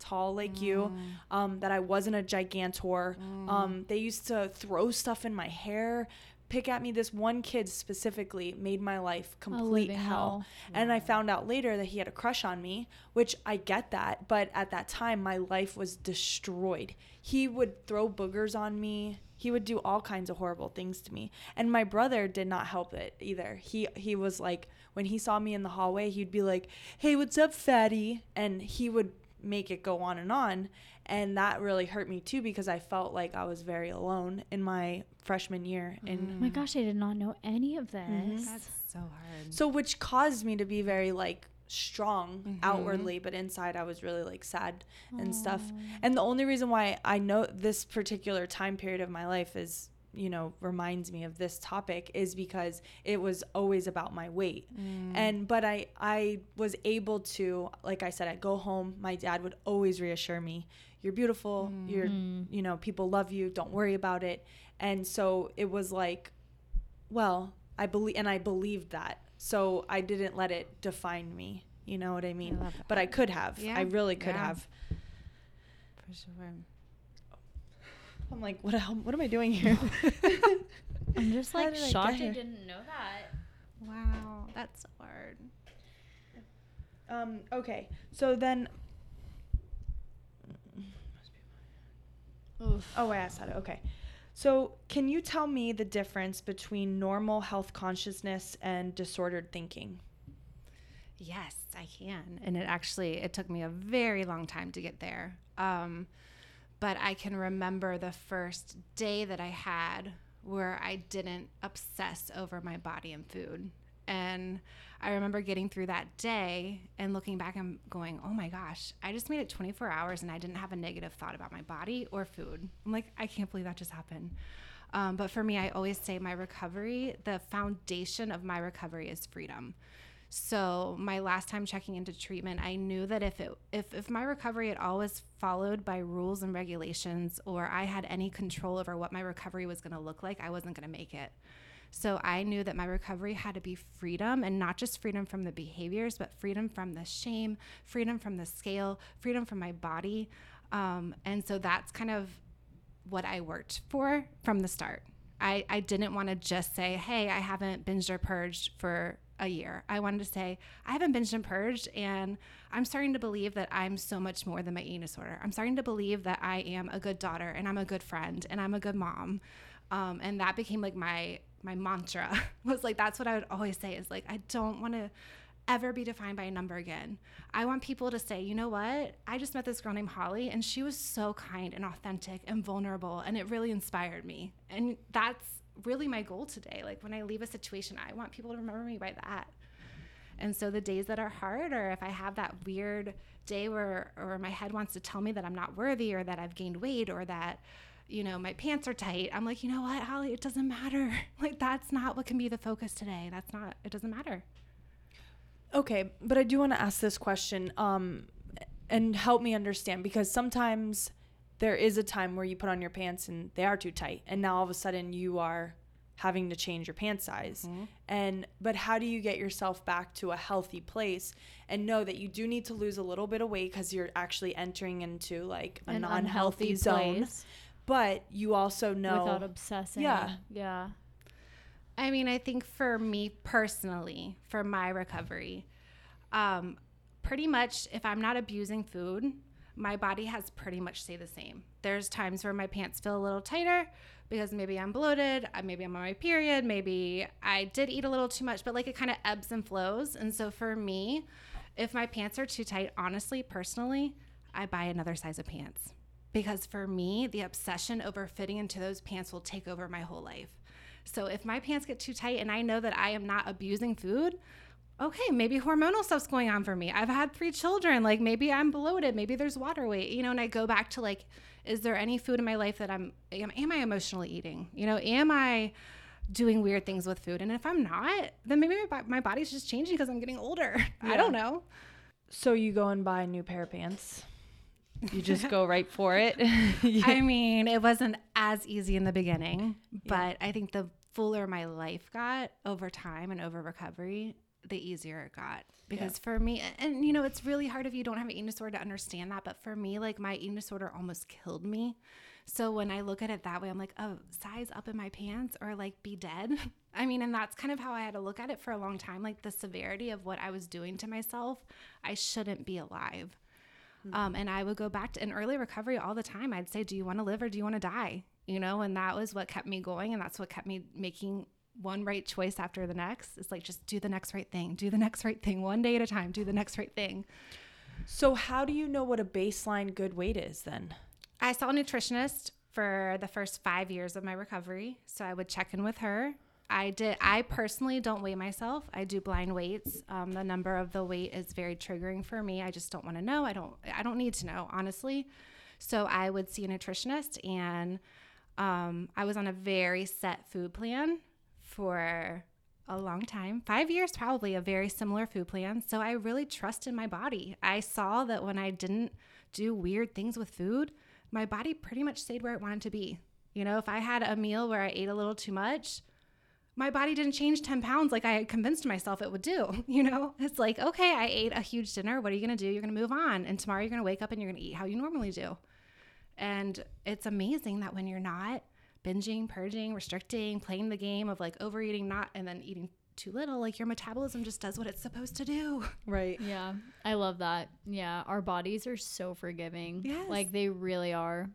tall like you, um, that I wasn't a gigantor. Um, they used to throw stuff in my hair." Pick at me. This one kid specifically made my life complete hell. hell. And I found out later that he had a crush on me, which I get that. But at that time, my life was destroyed. He would throw boogers on me. He would do all kinds of horrible things to me. And my brother did not help it either. He he was like when he saw me in the hallway, he'd be like, "Hey, what's up, fatty?" And he would make it go on and on. And that really hurt me too because I felt like I was very alone in my freshman year in Oh my gosh, I did not know any of this. Mm-hmm. That's so hard. so which caused me to be very like strong outwardly, but inside I was really like sad and stuff. And the only reason why I know this particular time period of my life is you know reminds me of this topic is because it was always about my weight and but i i was able to like i said i go home my dad would always reassure me you're beautiful you're you know people love you don't worry about it. And so it was like well i believe and i believed that. So i didn't let it define me you know what i mean? Love but i could have. Yeah, i really could yeah. have. For sure. [sighs] i'm like what hell- what am i doing here? [laughs] I'm just like shocked get I didn't know that. Wow, that's hard. Um, okay. So then Oof. Oh, I asked that. Okay. So, can you tell me the difference between normal health consciousness and disordered thinking? Yes, I can. And it actually it took me a very long time to get there. Um, but I can remember the first day that I had where I didn't obsess over my body and food. And I remember getting through that day and looking back and going, "Oh my gosh, I just made it 24 hours and I didn't have a negative thought about my body or food." I'm like, I can't believe that just happened. Um, but for me, I always say my recovery, the foundation of my recovery is freedom. So my last time checking into treatment, I knew that if it if if my recovery at all was followed by rules and regulations or I had any control over what my recovery was to look like, I wasn't to make it. So I knew that my recovery had to be freedom and not just freedom from the behaviors, but freedom from the shame, freedom from the scale, freedom from my body. Um, and so that's kind of what I worked for from the start. I, I didn't want to just say, hey, I haven't binged or purged for a year. I wanted to say, I haven't binged and purged, and I'm starting to believe that I'm so much more than my eating disorder. I'm starting to believe that I am a good daughter, and I'm a good friend, and I'm a good mom. Um, and that became like my my mantra [laughs] was like that's what I would always say is like I don't want to ever be defined by a number again. I want people to say, you know what? I just met this girl named Holly and she was so kind and authentic and vulnerable and it really inspired me. And that's really my goal today. Like when I leave a situation, I want people to remember me by that. And so the days that are hard or if I have that weird day where or my head wants to tell me that I'm not worthy or that I've gained weight or that you know, my pants are tight. I'm like, you know what, Holly, it doesn't matter. [laughs] Like, that's not what can be the focus today. That's not, it doesn't matter. Okay, but I do want to ask this question um, and help me understand because sometimes there is a time where you put on your pants and they are too tight, and now all of a sudden you are having to change your pant size. Mm-hmm. And but how do you get yourself back to a healthy place and know that you do need to lose a little bit of weight because you're actually entering into like a An non-healthy zone. Place. But you also know without obsessing. Yeah. Yeah. I mean, I think for me personally, for my recovery, um, pretty much if I'm not abusing food, my body has pretty much stayed the same. There's times where my pants feel a little tighter because maybe I'm bloated, uh, maybe I'm on my period, maybe I did eat a little too much, but like it kind of ebbs and flows. And so for me, if my pants are too tight, honestly, personally, I buy another size of pants. Because for me, the obsession over fitting into those pants will take over my whole life. So if my pants get too tight and I know that I am not abusing food, okay, maybe hormonal stuff's going on for me. I've had three children. Like maybe I'm bloated. Maybe there's water weight, you know, and I go back to like, is there any food in my life that I'm, am, am I emotionally eating? You know, am I doing weird things with food? And if I'm not, then maybe my, my body's just changing because I'm getting older. [laughs] Yeah. I don't know. So you go and buy a new pair of pants? You just go [laughs] right for it. [laughs] yeah. I mean, it wasn't as easy in the beginning, but yeah. I think the fuller my life got over time and over recovery, the easier it got. Because yeah. for me, and you know, it's really hard if you don't have an eating disorder to understand that. But for me, like my eating disorder almost killed me. So when I look at it that way, I'm like, oh, size up in my pants or like be dead. [laughs] I mean, and that's kind of how I had to look at it for a long time. Like the severity of what I was doing to myself, I shouldn't be alive. Mm-hmm. Um, and I would go back to an early recovery all the time. I'd say, Do you want to live or do you want to die? You know, and that was what kept me going. And that's what kept me making one right choice after the next. It's like, just do the next right thing, do the next right thing, one day at a time, do the next right thing. So, how do you know what a baseline good weight is then? I saw a nutritionist for the first five years of my recovery. So, I would check in with her I did. I personally don't weigh myself. I do blind weights. Um, the number of the weight is very triggering for me. I just don't want to know. I don't. I don't need to know honestly. So I would see a nutritionist, and um, I was on a very set food plan for a long time five years probably a very similar food plan so i really trusted my body i saw that when i didn't do weird things with food my body pretty much stayed where it wanted to be you know if i had a meal where i ate a little too much my body didn't change 10 pounds like I had convinced myself it would do. [laughs] You know, it's like, okay, I ate a huge dinner. What are you going to do? You're going to move on. And tomorrow you're going to wake up and you're going to eat how you normally do. And it's amazing that when you're not binging, purging, restricting, playing the game of like overeating, not, and then eating too little, like your metabolism just does what it's supposed to do. Right. Yeah. I love that. Yeah. Our bodies are so forgiving. Yes. Like they really are.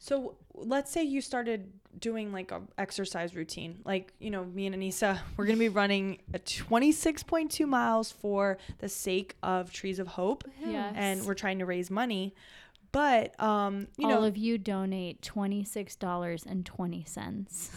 So let's say you started doing like a exercise routine. Like, you know, me and Anissa, we're going to be [sighs] running a 26.2 miles for the sake of Trees of Hope. Yes. And we're trying to raise money. But um, you all know, of you donate twenty six dollars and twenty cents.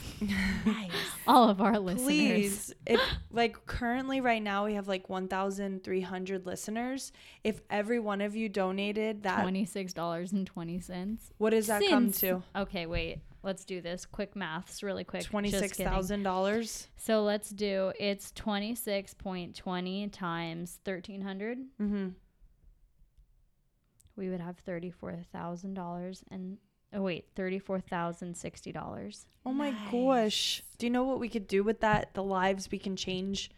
nice. [laughs] All of our listeners. Please, if like currently right now we have like one thousand three hundred listeners. If every one of you donated that twenty six dollars and twenty cents, what does that Since, come to? Okay, wait. let's do this. Quick maths, really quick. Twenty six thousand dollars. So let's do it's twenty six point twenty times thirteen hundred. Mm-hmm. We would have thirty four thousand dollars and oh wait, thirty four thousand sixty dollars. Oh my Nice. gosh. Do you know what we could do with that? The lives we can change.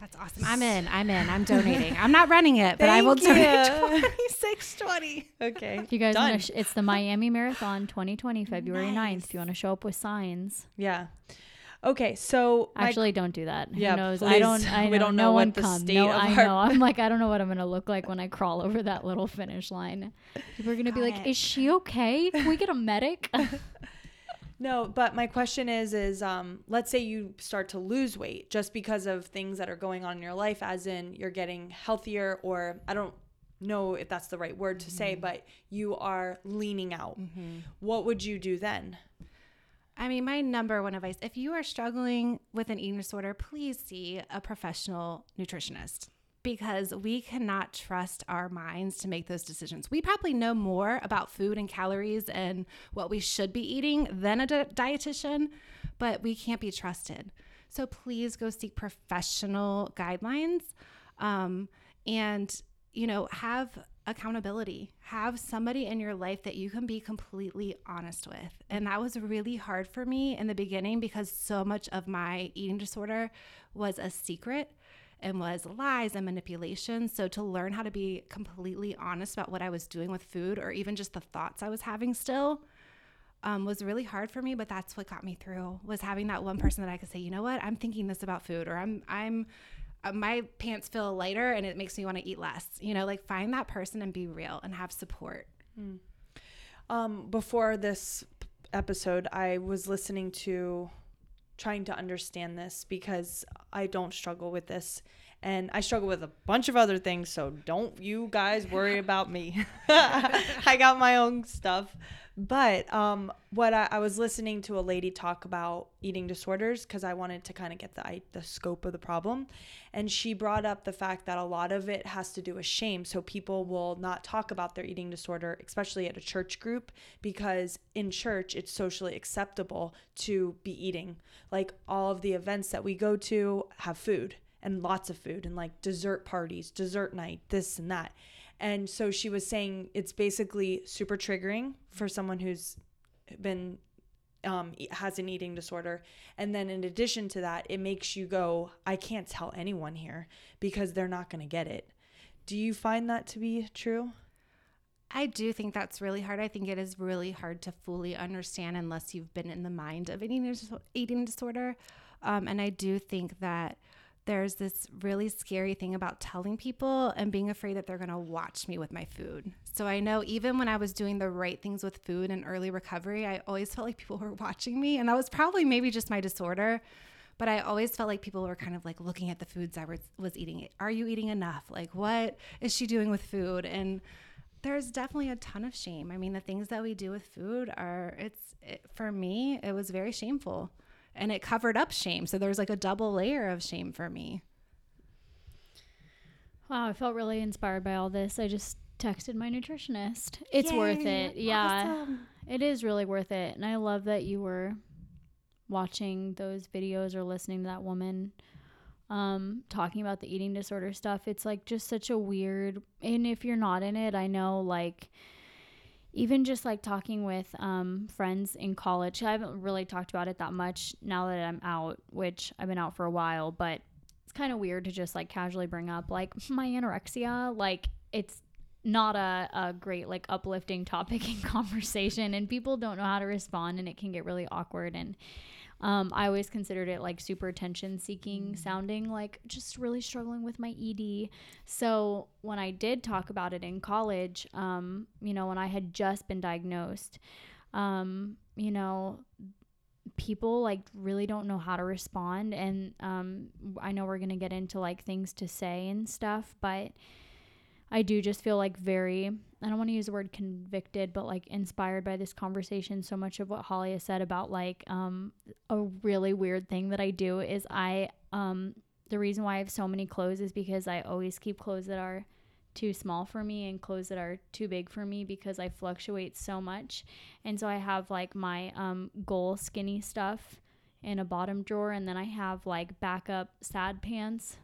That's awesome. I'm in. I'm in. I'm donating. I'm not running it, but I will Thank donate [laughs] [laughs] you. twenty six twenty. Okay. If you guys Done. want to, sh- it's the Miami Marathon 2020, February 9th. If you want to show up with signs, Yeah. Okay. So my- actually don't do that. Yeah, Who knows? please. I don't. I know, We don't no know what the come. state no, of I our- know. I'm [laughs] like, I don't know what I'm gonna look like when I crawl over that little finish line. People are gonna be like, it. "Is she okay? Can we get a medic?" [laughs] [laughs] No, but my question is is um let's say you start to lose weight just because of things that are going on in your life as in you're getting healthier or I don't know if that's the right word to say, but you are leaning out. What would you do then? I mean, my number one advice if you are struggling with an eating disorder, please see a professional nutritionist because we cannot trust our minds to make those decisions. We probably know more about food and calories and what we should be eating than a di- dietitian, but we can't be trusted. So please go seek professional guidelines um, and, you know, have accountability. Have somebody in your life that you can be completely honest with. And that was really hard for me in the beginning because so much of my eating disorder was a secret and was lies and manipulation. So to learn how to be completely honest about what I was doing with food or even just the thoughts I was having still um, was really hard for me. But that's what got me through was having that one person that I could say, you know what, I'm thinking this about food, or I'm I'm my pants feel lighter and it makes me want to eat less. You know, like find that person and be real and have support. Um, before this episode, I was listening to trying to understand this because I don't struggle with this. And I struggle with a bunch of other things, so don't you guys worry about me. [laughs] I got my own stuff. But um, what I, I was listening to a lady talk about eating disorders because I wanted to kind of get the I, the scope of the problem, and she brought up the fact that a lot of it has to do with shame. So people will not talk about their eating disorder, especially at a church group, because in church it's socially acceptable to be eating. Like all of the events that we go to have food and lots of food and like dessert parties, dessert night, this and that. And so she was saying it's basically super triggering for someone who's been um, has an eating disorder. And then in addition to that, it makes you go, I can't tell anyone here because they're not going to get it. Do you find that to be true? I do think that's really hard. I think it is really hard to fully understand unless you've been in the mind of an eating disorder. Um, and I do think that there's this really scary thing about telling people and being afraid that they're going to watch me with my food. So I know even when I was doing the right things with food and early recovery, I always felt like people [laughs] were watching me. And that was probably maybe just my disorder. But I always felt like people were kind of like looking at the foods I was, eating. Are you eating enough? Like, what is she doing with food? And there's definitely a ton of shame. I mean, the things that we do with food are, it's, it, for me, it was very shameful and it covered up shame. So there's like a double layer of shame for me. Wow, I felt really inspired by all this. I just texted my nutritionist. It's worth it. Yeah. awesome. It is really worth it. And I love that you were watching those videos or listening to that woman um talking about the eating disorder stuff. It's like just such a weird and if you're not in it, I know like even just like talking with um friends in college. I haven't really talked about it that much now that I'm out, which I've been out for a while, but it's kind of weird to just like casually bring up like [laughs] my anorexia like it's not a, a great like uplifting topic [laughs] in conversation and people don't know how to respond and it can get really awkward and um, i always considered it like super attention seeking sounding like just really struggling with my ed so when i did talk about it in college um, you know when i had just been diagnosed um, you know people like really don't know how to respond. And um I know we're going to get into like things to say and stuff but I do just feel like very I don't want to use the word convicted but like inspired by this conversation so much of what Holly has said about like um a really weird thing that I do is I um the reason why I have so many clothes is because I always keep clothes that are too small for me and clothes that are too big for me because I fluctuate so much. And so I have like my um, goal skinny stuff in a bottom drawer, and then I have like backup sad pants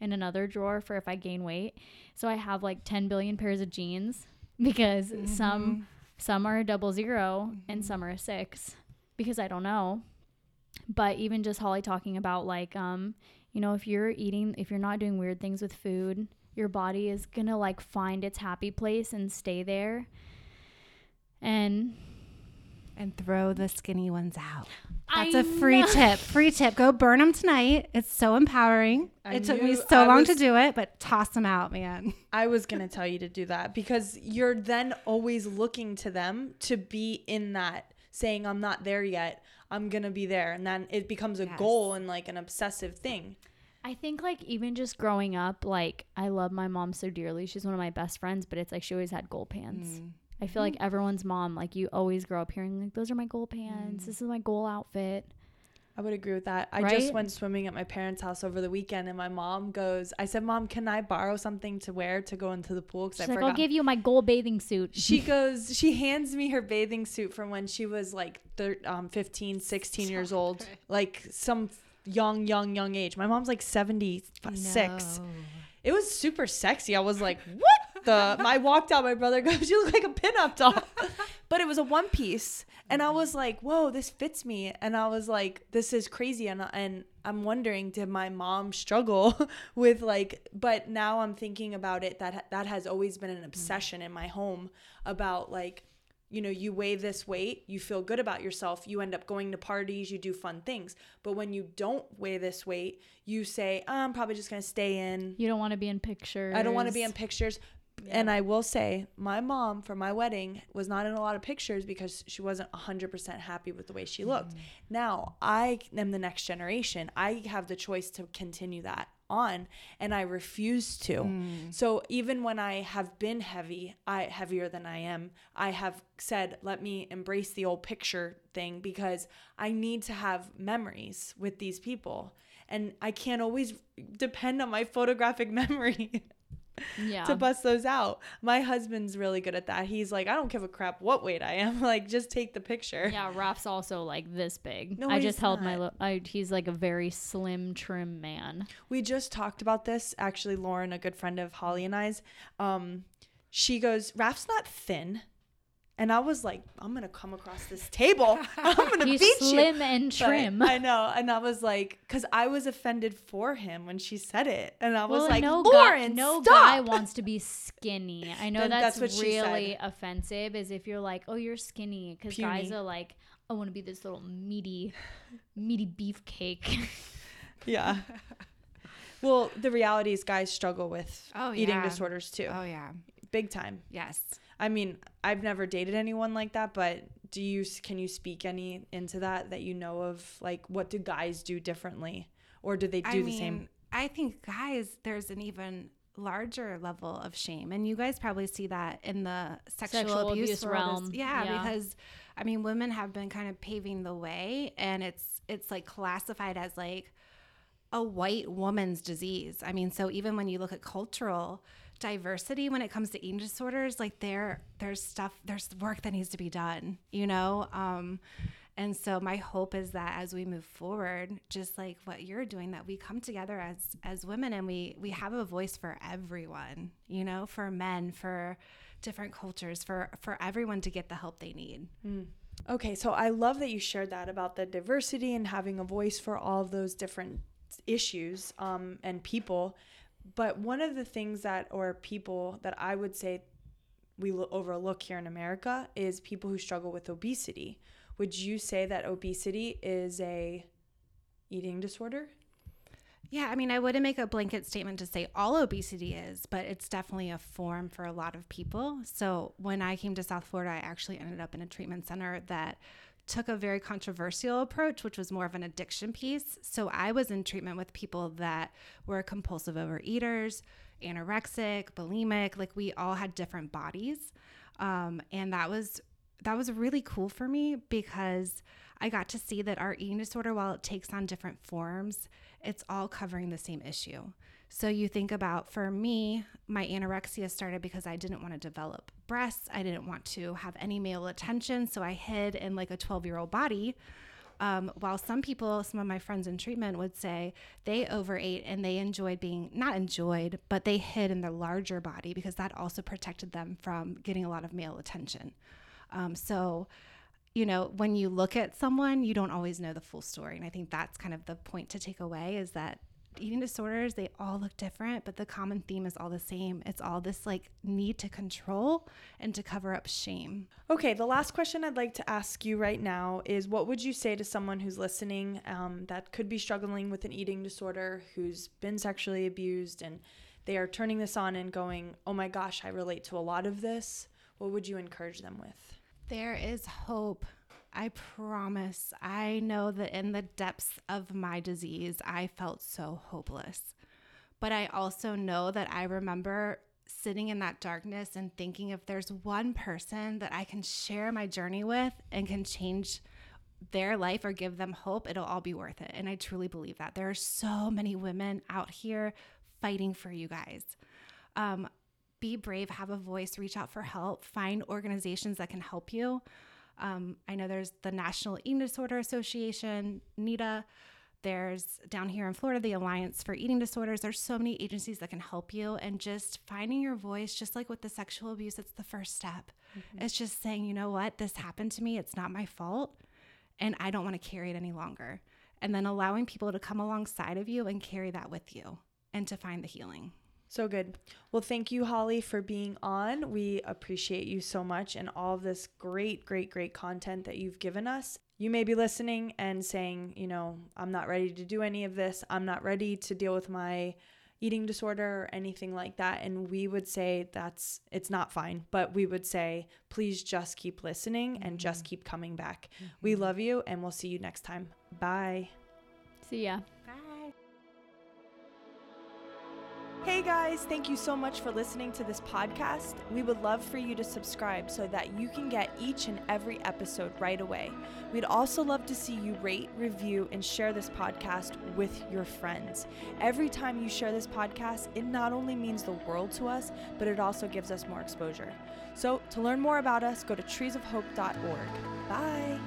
in another drawer for if I gain weight. So I have like 10 billion pairs of jeans [laughs] because Mm-hmm. some some are a double 0 and some are a six because I don't know. But even just Holly talking about like um you know if you're eating if you're not doing weird things with food, your body is going to like find its happy place and stay there. And and throw the skinny ones out. That's a free know. tip. Free tip. Go burn them tonight. It's so empowering. I it took me so I long to do it, but toss them out, man. [laughs] I was going to tell you to do that because you're then always looking to them to be in that saying I'm not there yet. I'm going to be there and then it becomes a Yes. goal and like an obsessive thing. I think like even just growing up, like I love my mom so dearly. She's one of my best friends, but it's like she always had goal pants. Mm. I feel like everyone's mom, like you always grow up hearing like those are my goal pants. This is my goal outfit. I would agree with that. I Right? just went swimming at my parents' house over the weekend, and my mom goes, "I said, Mom, can I borrow something to wear to go into the pool? Because I like, forgot." I'll give you my goal bathing suit. she [laughs] goes, she hands me her bathing suit from when she was like thir- um, 15, 16 years old, like some young, young, young age. My mom's like 76. It was super sexy. I was like, what the? I walked out. My brother goes, [laughs] you look like a pinup doll. [laughs] but it was a one piece. And I was like, whoa, this fits me. And I was like, this is crazy. And, and I'm wondering, did my mom struggle [laughs] with like, but now I'm thinking about it that that has always been an mm. obsession in my home about like, you know, you weigh this weight, you feel good about yourself, you end up going to parties, you do fun things. But when you don't weigh this weight, you say, "Oh, I'm probably just going to stay in. You don't want to be in pictures. I don't want to be in pictures. And I will say, my mom for my wedding was not in a lot of pictures because she wasn't 100% happy with the way she looked. Mm. Now, I am the next generation. I have the choice to continue that on and I refuse to. Mm. So even when I have been heavy, I heavier than I am, I have said, let me embrace the old picture thing because I need to have memories with these people. And I can't always depend on my photographic [laughs] memory Yeah. to bust those out. My husband's really good at that. He's like, I don't give a crap what weight I am. [laughs] Like, just take the picture. yeah, Raf's also like this big. No, I just held my. Lo- I, he's like a very slim, trim man. We just talked about this. Actually, Lauren, a good friend of Holly and I's, um, she goes, Raf's not thin. And I was like, I'm gonna come across this table. [laughs] I'm gonna beat you. slim and But trim. I know, and I was like, because I was offended for him when she said it, and I was well, like, no Lauren, guy, no stop. guy wants to be skinny. [laughs] I know that's, that's really offensive. Is if you're like, oh, you're skinny, because guys are like, I want to be this little meaty, meaty beefcake. [laughs] yeah. well, the reality is, guys struggle with Oh, eating yeah. disorders too, Oh yeah. big time. Yes. I mean, I've never dated anyone like that, but do you can you speak any into that that you know of? Like, what do guys do differently, or do they do I the mean, same? I think guys, there's an even larger level of shame, and you guys probably see that in the sexual, Sexual abuse, abuse realm. Yeah, Yeah. because I mean, women have been kind of paving the way, and it's it's like classified as like a white woman's disease. I mean, so even when you look at cultural diversity when it comes to eating disorders, like there there's stuff there's work that needs to be done, you know? Um and so my hope is that as we move forward, just like what you're doing, that we come together as as women and we we have a voice for everyone, you know, for men, for different cultures, for for everyone to get the help they need. Okay, so I love that you shared that about the diversity and having a voice for all those different issues um, and people. But one of the things that, or people that I would say we overlook here in America is people who struggle with obesity. Would you say that obesity is a eating disorder? Yeah, I mean, I wouldn't make a blanket statement to say all obesity is, but it's definitely a form for a lot of people. So when I came to South Florida, I actually ended up in a treatment center that took a very controversial approach, which was more of an addiction piece. So I was in treatment with people that were compulsive overeaters, anorexic, bulimic, like we all had different bodies. Um, and that was that was really cool for me because I got to see that our eating disorder, while it takes on different forms, it's all covering the same issue. So you think about for me, my anorexia started because I didn't want to develop breasts. I didn't want to have any male attention. So I hid in like a 12 year old body. Um, while some people, some of my friends in treatment would say they overate and they enjoyed being, not enjoyed, but they hid in their larger body because that also protected them from getting a lot of male attention. Um, so, you know, when you look at someone, you don't always know the full story. And I think that's kind of the point to take away is that eating disorders, they all look different, but the common theme is all the same. It's all this like need to control and to cover up shame. Okay, the last question I'd like to ask you right now is what would you say to someone who's listening um, that could be struggling with an eating disorder, who's been sexually abused, and they are turning this on and going, oh my gosh, I relate to a lot of this? What would you encourage them with? There is hope. I promise. I know that in the depths of my disease, I felt so hopeless. But I also know that I remember sitting in that darkness and thinking if there's one person that I can share my journey with and can change their life or give them hope, it'll all be worth it. And I truly believe that. There are so many women out here fighting for you guys. Um, be brave, have a voice, reach out for help, find organizations that can help you. Um, I know there's the National Eating Disorder Association, NEDA. There's down here in Florida, the Alliance for Eating Disorders. There's so many agencies that can help you. And just finding your voice, just like with the sexual abuse, it's the first step. Mm-hmm. It's just saying, you know what, this happened to me. It's not my fault. And I don't want to carry it any longer. And then allowing people to come alongside of you and carry that with you and to find the healing. So good. Well, thank you, Holly, for being on. We appreciate you so much and all of this great, great, great content that you've given us. You may be listening and saying, you know, I'm not ready to do any of this. I'm not ready to deal with my eating disorder or anything like that. And we would say that's, it's not fine, but we would say, please just keep listening and mm-hmm. just keep coming back. Mm-hmm. We love you and we'll see you next time. Bye. See ya. Hey guys, thank you so much for listening to this podcast. We would love for you to subscribe so that you can get each and every episode right away. We'd also love to see you rate, review, and share this podcast with your friends. Every time you share this podcast, it not only means the world to us, but it also gives us more exposure. So, to learn more about us, go to treesofhope.org. Bye.